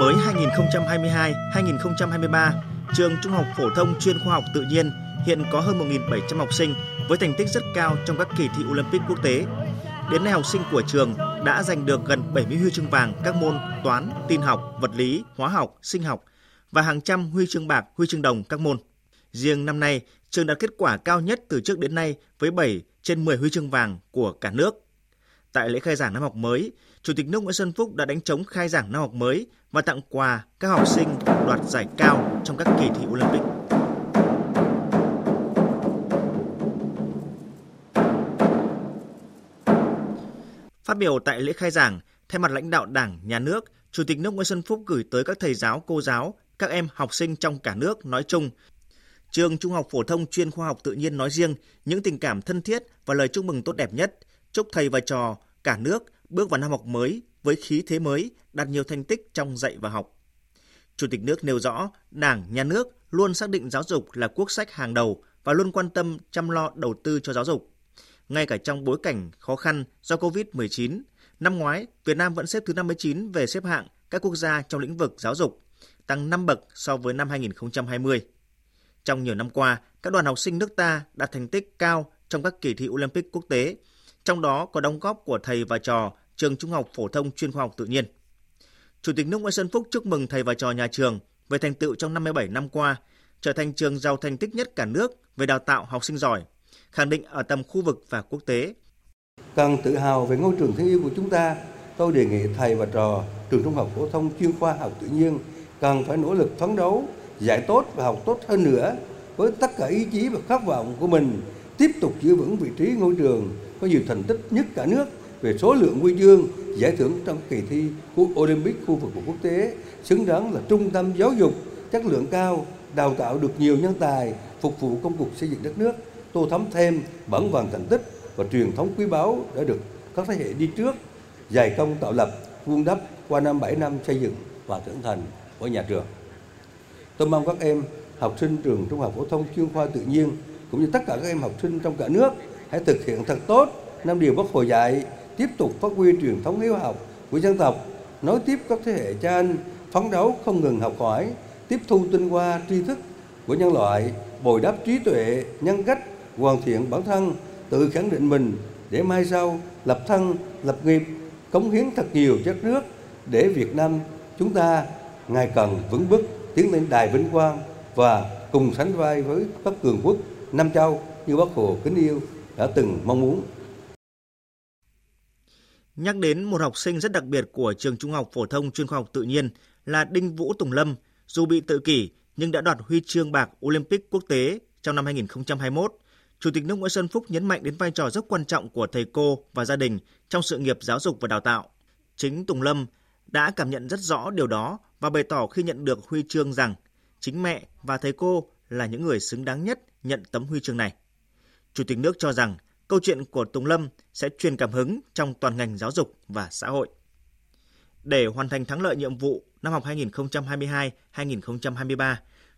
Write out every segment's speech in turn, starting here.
mới 2022-2023, trường Trung học phổ thông chuyên khoa học tự nhiên hiện có hơn 1.700 học sinh với thành tích rất cao trong các kỳ thi Olympic quốc tế. Đến nay học sinh của trường đã giành được gần 70 huy chương vàng các môn toán, tin học, vật lý, hóa học, sinh học và hàng trăm huy chương bạc, huy chương đồng các môn. Riêng năm nay, trường đạt kết quả cao nhất từ trước đến nay với 7 trên 10 huy chương vàng của cả nước. Tại lễ khai giảng năm học mới, Chủ tịch nước Nguyễn Xuân Phúc đã đánh trống khai giảng năm học mới và tặng quà các học sinh đoạt giải cao trong các kỳ thi Olympic. Phát biểu tại lễ khai giảng, thay mặt lãnh đạo Đảng, Nhà nước, Chủ tịch nước Nguyễn Xuân Phúc gửi tới các thầy giáo, cô giáo, các em học sinh trong cả nước nói chung, trường Trung học phổ thông chuyên khoa học tự nhiên nói riêng những tình cảm thân thiết và lời chúc mừng tốt đẹp nhất. Chúc thầy và trò cả nước bước vào năm học mới với khí thế mới, đạt nhiều thành tích trong dạy và học. Chủ tịch nước nêu rõ, Đảng, Nhà nước luôn xác định giáo dục là quốc sách hàng đầu và luôn quan tâm chăm lo đầu tư cho giáo dục. Ngay cả trong bối cảnh khó khăn do COVID-19, năm ngoái Việt Nam vẫn xếp thứ 59 về xếp hạng các quốc gia trong lĩnh vực giáo dục, tăng 5 bậc so với năm 2020. Trong nhiều năm qua, các đoàn học sinh nước ta đạt thành tích cao trong các kỳ thi Olympic quốc tế, trong đó có đóng góp của thầy và trò trường Trung học phổ thông chuyên khoa học tự nhiên. Chủ tịch nước Nguyễn Xuân Phúc chúc mừng thầy và trò nhà trường về thành tựu trong 57 năm qua, trở thành trường giàu thành tích nhất cả nước về đào tạo học sinh giỏi, khẳng định ở tầm khu vực và quốc tế. Cần tự hào về ngôi trường thân yêu của chúng ta, tôi đề nghị thầy và trò trường Trung học phổ thông chuyên khoa học tự nhiên cần phải nỗ lực phấn đấu, dạy tốt và học tốt hơn nữa với tất cả ý chí và khát vọng của mình tiếp tục giữ vững vị trí ngôi trường có nhiều thành tích nhất cả nước về số lượng huy chương giải thưởng trong kỳ thi của Olympic khu vực và quốc tế, xứng đáng là trung tâm giáo dục, chất lượng cao, đào tạo được nhiều nhân tài, phục vụ công cuộc xây dựng đất nước, tô thắm thêm bản vàng thành tích và truyền thống quý báu đã được các thế hệ đi trước dày công tạo lập, vun đắp qua năm bảy năm xây dựng và trưởng thành của nhà trường. Tôi mong các em, học sinh trường trung học phổ thông chuyên khoa tự nhiên, cũng như tất cả các em học sinh trong cả nước hãy thực hiện thật tốt năm điều bác hồ dạy. Tiếp tục phát huy truyền thống hiếu học của dân tộc, nối tiếp các thế hệ cha anh, phấn đấu không ngừng học hỏi, tiếp thu tinh hoa, tri thức của nhân loại, bồi đắp trí tuệ, nhân cách, hoàn thiện bản thân, tự khẳng định mình để mai sau lập thân, lập nghiệp, cống hiến thật nhiều cho đất nước để Việt Nam chúng ta ngày càng vững bước, tiến lên đài vinh quang và cùng sánh vai với các cường quốc năm châu như bác Hồ kính yêu đã từng mong muốn. Nhắc đến một học sinh rất đặc biệt của trường Trung học phổ thông chuyên khoa học tự nhiên là Đinh Vũ Tùng Lâm, dù bị tự kỷ nhưng đã đoạt huy chương bạc Olympic quốc tế trong năm 2021. Chủ tịch nước Nguyễn Xuân Phúc nhấn mạnh đến vai trò rất quan trọng của thầy cô và gia đình trong sự nghiệp giáo dục và đào tạo. Chính Tùng Lâm đã cảm nhận rất rõ điều đó và bày tỏ khi nhận được huy chương rằng chính mẹ và thầy cô là những người xứng đáng nhất nhận tấm huy chương này. Chủ tịch nước cho rằng câu chuyện của Tùng Lâm sẽ truyền cảm hứng trong toàn ngành giáo dục và xã hội. Để hoàn thành thắng lợi nhiệm vụ năm học 2022-2023,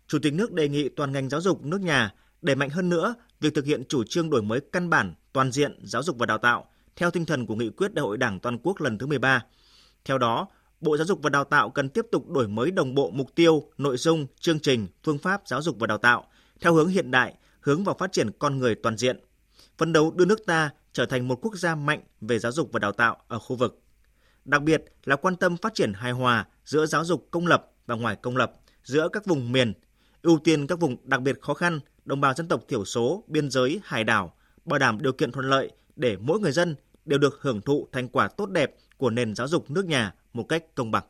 Chủ tịch nước đề nghị toàn ngành giáo dục nước nhà đẩy mạnh hơn nữa việc thực hiện chủ trương đổi mới căn bản, toàn diện giáo dục và đào tạo theo tinh thần của nghị quyết Đại hội Đảng toàn quốc lần thứ 13. Theo đó, Bộ Giáo dục và Đào tạo cần tiếp tục đổi mới đồng bộ mục tiêu, nội dung, chương trình, phương pháp giáo dục và đào tạo theo hướng hiện đại, hướng vào phát triển con người toàn diện, phấn đấu đưa nước ta trở thành một quốc gia mạnh về giáo dục và đào tạo ở khu vực. Đặc biệt là quan tâm phát triển hài hòa giữa giáo dục công lập và ngoài công lập, giữa các vùng miền, ưu tiên các vùng đặc biệt khó khăn, đồng bào dân tộc thiểu số, biên giới, hải đảo, bảo đảm điều kiện thuận lợi để mỗi người dân đều được hưởng thụ thành quả tốt đẹp của nền giáo dục nước nhà một cách công bằng.